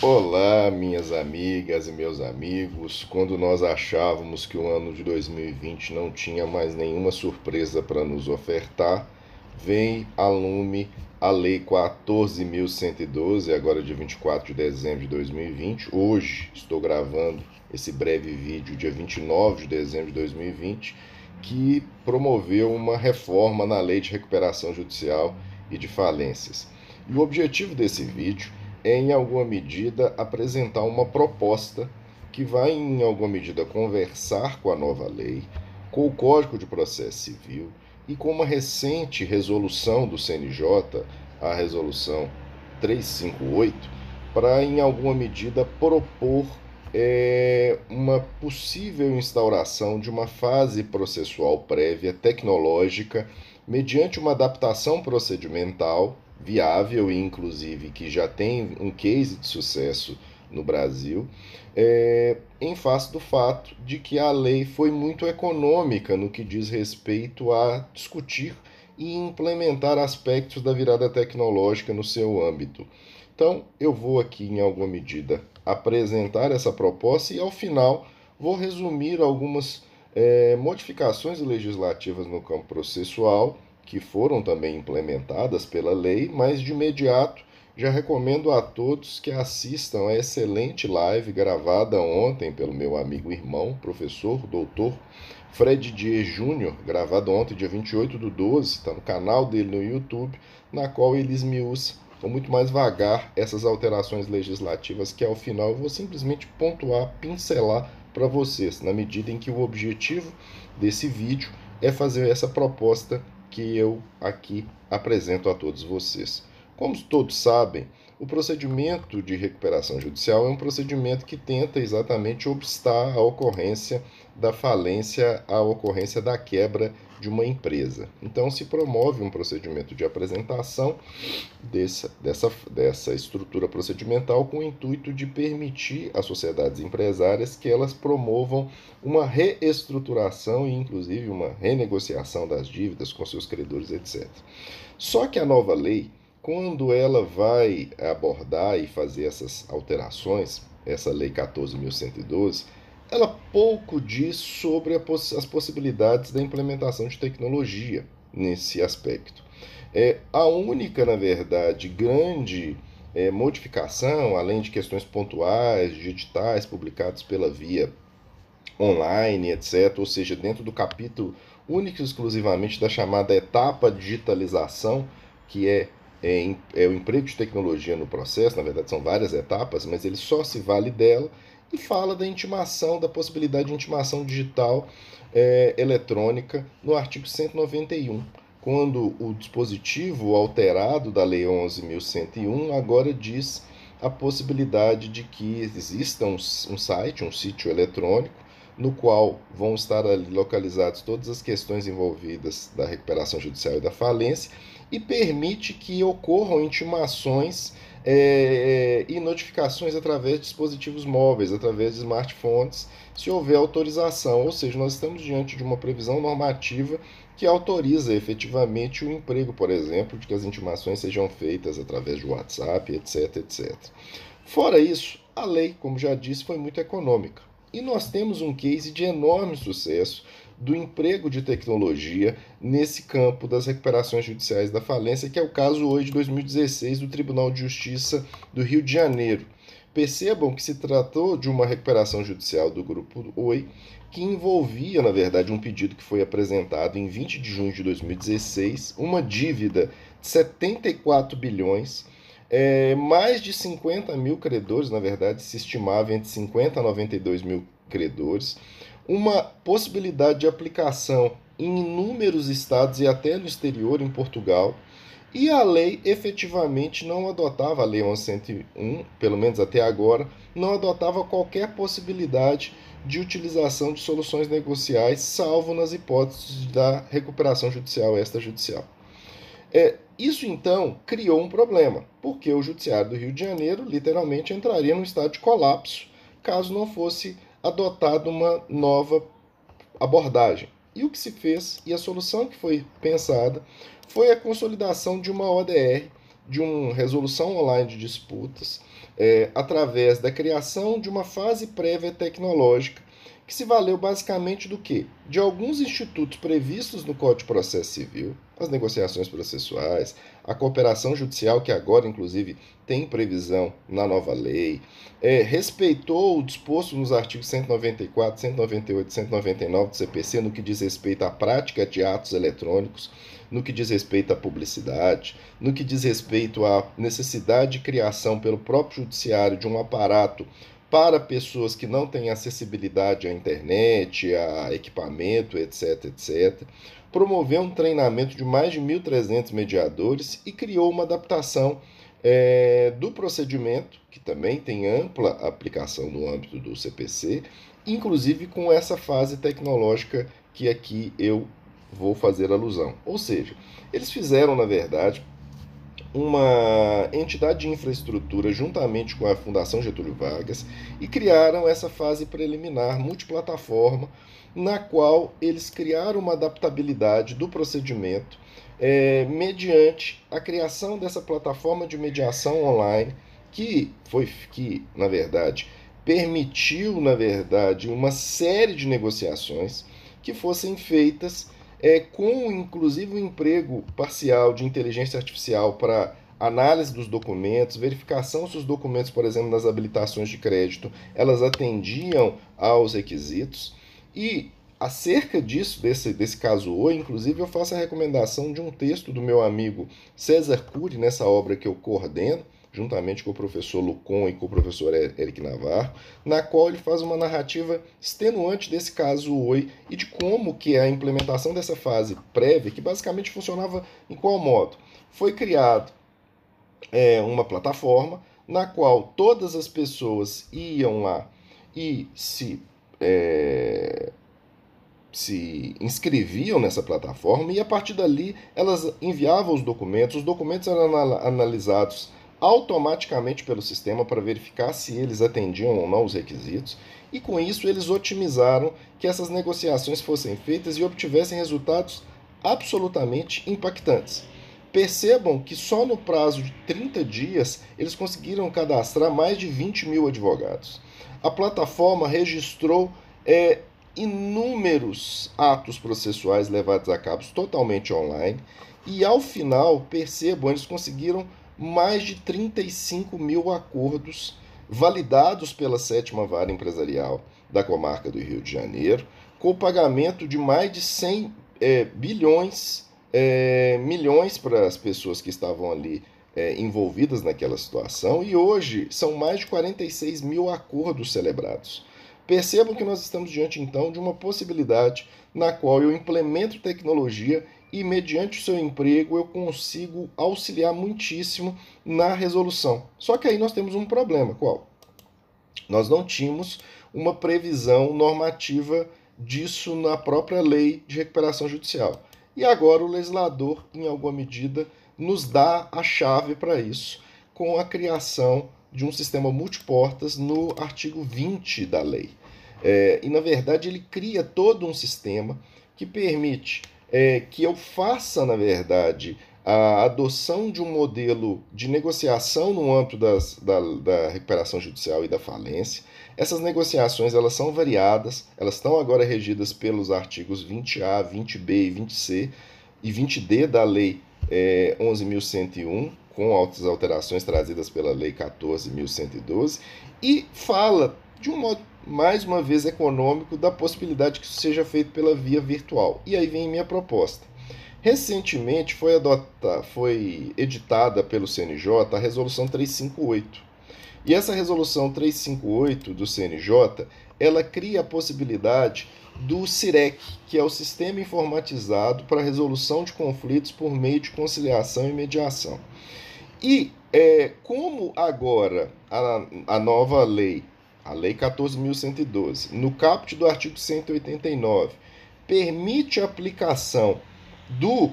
Olá, minhas amigas e meus amigos. Quando nós achávamos que o ano de 2020 não tinha mais nenhuma surpresa para nos ofertar, vem a lume a Lei 14.112, agora de 24 de dezembro de 2020. Hoje estou gravando esse breve vídeo, dia 29 de dezembro de 2020, que promoveu uma reforma na Lei de Recuperação Judicial e de Falências. E o objetivo desse vídeo é, em alguma medida, apresentar uma proposta que vai, em alguma medida, conversar com a nova lei, com o Código de Processo Civil e com uma recente resolução do CNJ, a resolução 358, para, em alguma medida, propor é, uma possível instauração de uma fase processual prévia tecnológica mediante uma adaptação procedimental viável e inclusive que já tem um case de sucesso no Brasil, é, em face do fato de que a lei foi muito econômica no que diz respeito a discutir e implementar aspectos da virada tecnológica no seu âmbito. Então, eu vou aqui, em alguma medida, apresentar essa proposta e, ao final, vou resumir algumas é, modificações legislativas no campo processual que foram também implementadas pela lei, mas de imediato já recomendo a todos que assistam a excelente live gravada ontem pelo meu amigo irmão, professor, doutor Fred Dias Júnior, gravada ontem, dia 28 do 12, está no canal dele no YouTube, na qual ele esmiuça com muito mais vagar essas alterações legislativas que ao final eu vou simplesmente pontuar, pincelar para vocês, na medida em que o objetivo desse vídeo é fazer essa proposta que eu aqui apresento a todos vocês. Como todos sabem, o procedimento de recuperação judicial é um procedimento que tenta exatamente obstar a ocorrência da falência, a ocorrência da quebra de uma empresa. Então, se promove um procedimento de apresentação dessa, dessa, dessa estrutura procedimental com o intuito de permitir às sociedades empresárias que elas promovam uma reestruturação e, inclusive, uma renegociação das dívidas com seus credores, etc. Só que a nova lei quando ela vai abordar e fazer essas alterações, essa Lei 14.112, ela pouco diz sobre as possibilidades da implementação de tecnologia nesse aspecto. É, a única, na verdade, grande é, modificação, além de questões pontuais, digitais, publicados pela via online, etc., ou seja, dentro do capítulo único e exclusivamente da chamada etapa digitalização, que é é, é o emprego de tecnologia no processo, na verdade são várias etapas, mas ele só se vale dela e fala da intimação, da possibilidade de intimação digital é, eletrônica no artigo 191, quando o dispositivo alterado da Lei 11.101 agora diz a possibilidade de que exista um, um site, um sítio eletrônico, no qual vão estar ali localizadas todas as questões envolvidas da recuperação judicial e da falência e permite que ocorram intimações é, e notificações através de dispositivos móveis, através de smartphones, se houver autorização. Ou seja, nós estamos diante de uma previsão normativa que autoriza efetivamente o emprego, por exemplo, de que as intimações sejam feitas através de WhatsApp, etc, etc. Fora isso, a lei, como já disse, foi muito econômica. E nós temos um case de enorme sucesso do emprego de tecnologia nesse campo das recuperações judiciais da falência, que é o caso hoje de 2016 do Tribunal de Justiça do Rio de Janeiro. Percebam que se tratou de uma recuperação judicial do Grupo Oi, que envolvia, na verdade, um pedido que foi apresentado em 20 de junho de 2016, uma dívida de 74 bilhões é, mais de 50 mil credores, na verdade, se estimava entre 50 a 92 mil credores, uma possibilidade de aplicação em inúmeros estados e até no exterior, em Portugal, e a lei efetivamente não adotava, a Lei 1101, pelo menos até agora, não adotava qualquer possibilidade de utilização de soluções negociais, salvo nas hipóteses da recuperação judicial extrajudicial. É, isso então criou um problema, porque o Judiciário do Rio de Janeiro literalmente entraria num estado de colapso caso não fosse adotada uma nova abordagem. E o que se fez e a solução que foi pensada foi a consolidação de uma ODR de uma resolução online de disputas é, através da criação de uma fase prévia tecnológica que se valeu basicamente do que? De alguns institutos previstos no Código de Processo Civil, as negociações processuais, a cooperação judicial, que agora, inclusive, tem previsão na nova lei, é, respeitou o disposto nos artigos 194, 198 e 199 do CPC no que diz respeito à prática de atos eletrônicos, no que diz respeito à publicidade, no que diz respeito à necessidade de criação pelo próprio judiciário de um aparato para pessoas que não têm acessibilidade à internet, a equipamento, etc, etc. Promoveu um treinamento de mais de 1.300 mediadores e criou uma adaptação é, do procedimento, que também tem ampla aplicação no âmbito do CPC, inclusive com essa fase tecnológica que aqui eu vou fazer alusão. Ou seja, eles fizeram, na verdade, uma entidade de infraestrutura juntamente com a Fundação Getúlio Vargas e criaram essa fase preliminar multiplataforma, na qual eles criaram uma adaptabilidade do procedimento é, mediante a criação dessa plataforma de mediação online que foi que na verdade permitiu na verdade uma série de negociações que fossem feitas é, com inclusive o emprego parcial de inteligência artificial para análise dos documentos, verificação se os documentos, por exemplo, das habilitações de crédito, elas atendiam aos requisitos. E acerca disso, desse, desse caso O, inclusive, eu faço a recomendação de um texto do meu amigo César Cury, nessa obra que eu coordeno, juntamente com o professor Lucon e com o professor Eric Navarro, na qual ele faz uma narrativa extenuante desse caso Oi e de como que a implementação dessa fase prévia, que basicamente funcionava em qual modo? Foi criado é, uma plataforma na qual todas as pessoas iam lá e se, é, se inscreviam nessa plataforma e a partir dali elas enviavam os documentos, os documentos eram analisados automaticamente pelo sistema para verificar se eles atendiam ou não os requisitos, e com isso eles otimizaram que essas negociações fossem feitas e obtivessem resultados absolutamente impactantes. Percebam que só no prazo de 30 dias eles conseguiram cadastrar mais de 20 mil advogados. A plataforma registrou é, inúmeros atos processuais levados a cabo totalmente online e ao final, percebam, eles conseguiram mais de 35 mil acordos validados pela sétima vara empresarial da comarca do Rio de Janeiro, com pagamento de mais de 100 é, bilhões, é, milhões para as pessoas que estavam ali é, envolvidas naquela situação, e hoje são mais de 46 mil acordos celebrados. Percebam que nós estamos diante então de uma possibilidade na qual eu implemento tecnologia e, mediante o seu emprego, eu consigo auxiliar muitíssimo na resolução. Só que aí nós temos um problema: qual? Nós não tínhamos uma previsão normativa disso na própria lei de recuperação judicial. E agora o legislador, em alguma medida, nos dá a chave para isso, com a criação de um sistema multiportas no artigo 20 da lei. É, e, na verdade, ele cria todo um sistema que permite é, que eu faça, na verdade, a adoção de um modelo de negociação no âmbito das, da, da recuperação judicial e da falência. Essas negociações elas são variadas, elas estão agora regidas pelos artigos 20A, 20B e 20C e 20D da Lei é, 11.101, com altas alterações trazidas pela Lei 14.112, e fala de um modo mais uma vez econômico, da possibilidade que isso seja feito pela via virtual. E aí vem minha proposta. Recentemente foi, adota, foi editada pelo CNJ a Resolução 358. E essa Resolução 358 do CNJ, ela cria a possibilidade do CIREC, que é o Sistema Informatizado para Resolução de Conflitos por Meio de Conciliação e Mediação. E é, como agora a, a nova lei a Lei 14.112, no caput do artigo 189, permite a aplicação do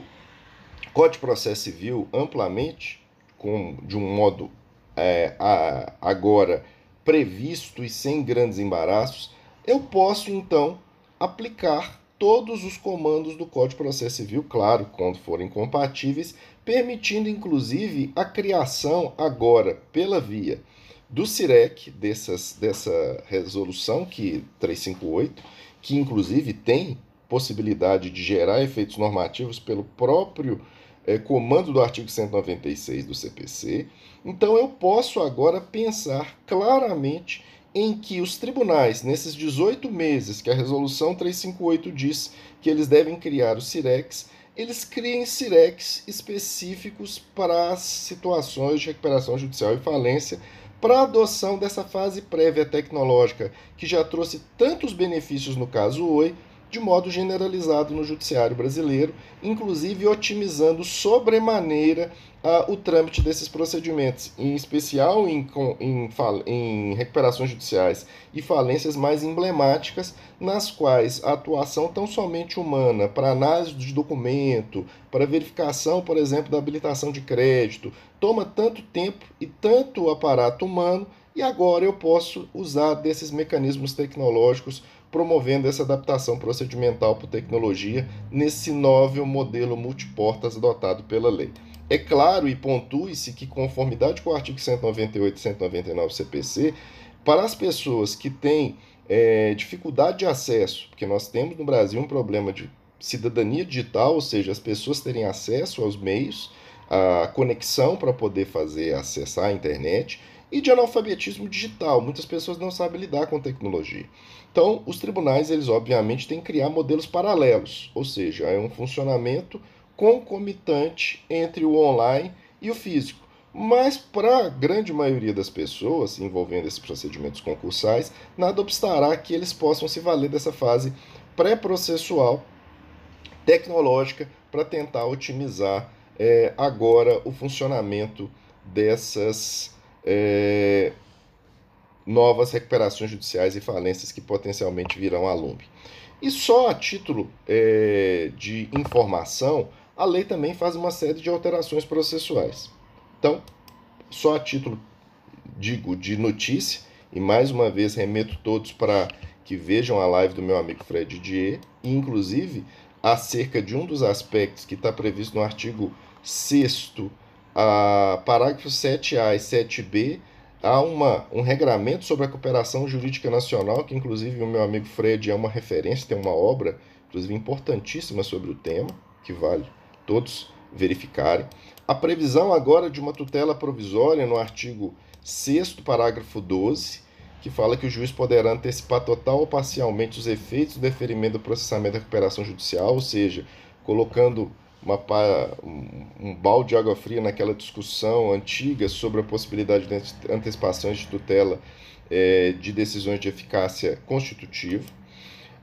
Código de Processo Civil amplamente, com, de um modo é, a, agora previsto e sem grandes embaraços, eu posso então aplicar todos os comandos do Código de Processo Civil, claro, quando forem compatíveis, permitindo inclusive a criação agora pela via do CIREC, dessas, dessa resolução que 358, que inclusive tem possibilidade de gerar efeitos normativos pelo próprio é, comando do artigo 196 do CPC. Então eu posso agora pensar claramente em que os tribunais, nesses 18 meses que a resolução 358 diz que eles devem criar os CIREX, eles criem CIREX específicos para as situações de recuperação judicial e falência, para a adoção dessa fase prévia tecnológica, que já trouxe tantos benefícios no caso Oi, de modo generalizado no judiciário brasileiro, inclusive otimizando sobremaneira uh, o trâmite desses procedimentos, em especial em, em, em recuperações judiciais e falências mais emblemáticas, nas quais a atuação tão somente humana para análise de documento, para verificação, por exemplo, da habilitação de crédito, toma tanto tempo e tanto aparato humano, e agora eu posso usar desses mecanismos tecnológicos promovendo essa adaptação procedimental por tecnologia nesse novo modelo multiportas adotado pela lei. É claro e pontue-se que, conformidade com o artigo 198 e 199 CPC, para as pessoas que têm é, dificuldade de acesso, porque nós temos no Brasil um problema de cidadania digital, ou seja, as pessoas terem acesso aos meios, a conexão para poder fazer acessar a internet, e de analfabetismo digital. Muitas pessoas não sabem lidar com tecnologia. Então, os tribunais, eles obviamente têm que criar modelos paralelos, ou seja, é um funcionamento concomitante entre o online e o físico. Mas para a grande maioria das pessoas envolvendo esses procedimentos concursais, nada obstará que eles possam se valer dessa fase pré-processual tecnológica para tentar otimizar é, agora o funcionamento dessas é, novas recuperações judiciais e falências que potencialmente virão a lume. E só a título é, de informação, a lei também faz uma série de alterações processuais. Então, só a título, digo, de notícia, e mais uma vez remeto todos para que vejam a live do meu amigo Fred Dier, inclusive acerca de um dos aspectos que está previsto no artigo 6 a parágrafos 7A e 7B, há uma, um regramento sobre a cooperação jurídica nacional, que inclusive o meu amigo Fred é uma referência, tem uma obra, inclusive importantíssima sobre o tema, que vale todos verificarem. A previsão agora de uma tutela provisória no artigo 6 parágrafo 12, que fala que o juiz poderá antecipar total ou parcialmente os efeitos do deferimento do processamento da recuperação judicial, ou seja, colocando uma, um, um balde de água fria naquela discussão antiga sobre a possibilidade de antecipações de tutela é, de decisões de eficácia constitutiva.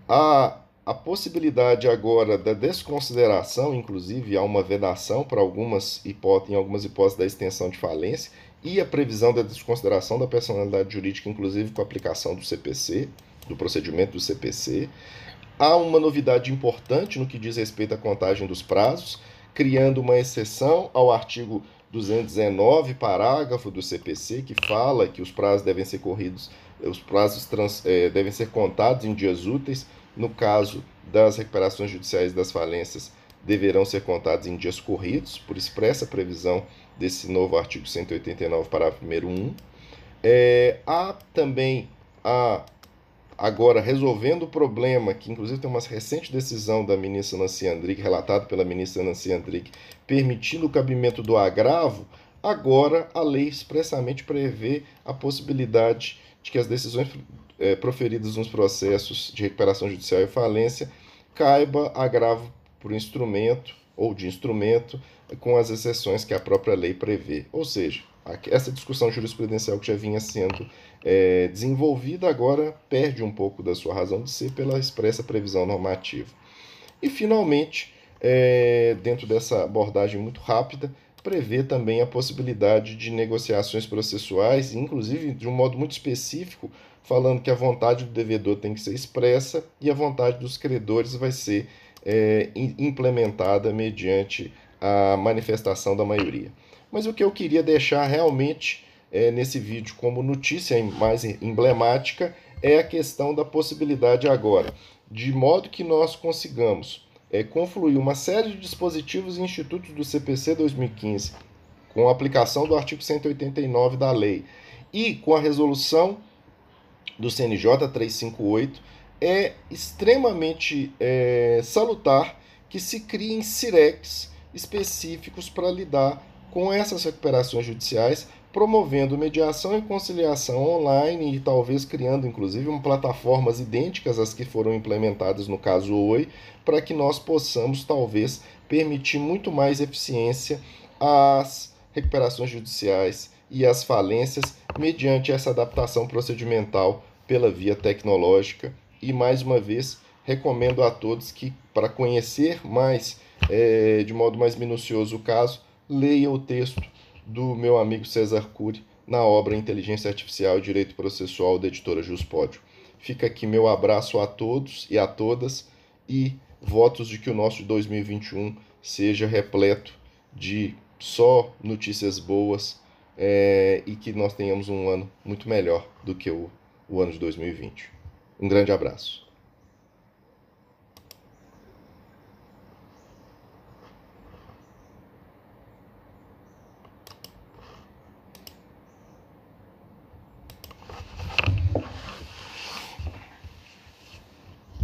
A, a possibilidade agora da desconsideração, inclusive há uma vedação para algumas hipóteses, em algumas hipóteses da extensão de falência, e a previsão da desconsideração da personalidade jurídica, inclusive com a aplicação do CPC, do procedimento do CPC. Há uma novidade importante no que diz respeito à contagem dos prazos, criando uma exceção ao artigo 219, parágrafo do CPC, que fala que os prazos devem ser corridos, os prazos trans, é, devem ser contados em dias úteis. No caso das recuperações judiciais das falências, deverão ser contados em dias corridos, por expressa previsão desse novo artigo 189, parágrafo 1. É, há também a Agora, resolvendo o problema, que inclusive tem uma recente decisão da ministra Nancy Andrighi, relatada pela ministra Nancy Andrighi, permitindo o cabimento do agravo, agora a lei expressamente prevê a possibilidade de que as decisões é, proferidas nos processos de recuperação judicial e falência caiba agravo por instrumento ou de instrumento, com as exceções que a própria lei prevê. Ou seja, essa discussão jurisprudencial que já vinha sendo é, desenvolvida agora perde um pouco da sua razão de ser pela expressa previsão normativa. E, finalmente, é, dentro dessa abordagem muito rápida, prevê também a possibilidade de negociações processuais, inclusive de um modo muito específico, falando que a vontade do devedor tem que ser expressa e a vontade dos credores vai ser é, implementada mediante a manifestação da maioria. Mas o que eu queria deixar realmente é, nesse vídeo como notícia mais emblemática é a questão da possibilidade agora, de modo que nós consigamos é, confluir uma série de dispositivos e institutos do CPC 2015, com a aplicação do artigo 189 da lei e com a resolução do CNJ 358, é extremamente é, salutar que se criem CIREX específicos para lidar com essas recuperações judiciais, promovendo mediação e conciliação online e talvez criando inclusive um, plataformas idênticas às que foram implementadas no caso Oi, para que nós possamos talvez permitir muito mais eficiência às recuperações judiciais e às falências mediante essa adaptação procedimental pela via tecnológica. E mais uma vez, recomendo a todos que, para conhecer mais, é, de modo mais minucioso o caso, leia o texto do meu amigo César Cury na obra Inteligência Artificial e Direito Processual da editora Juspódio. Fica aqui meu abraço a todos e a todas e votos de que o nosso 2021 seja repleto de só notícias boas é, e que nós tenhamos um ano muito melhor do que o, o ano de 2020. Um grande abraço.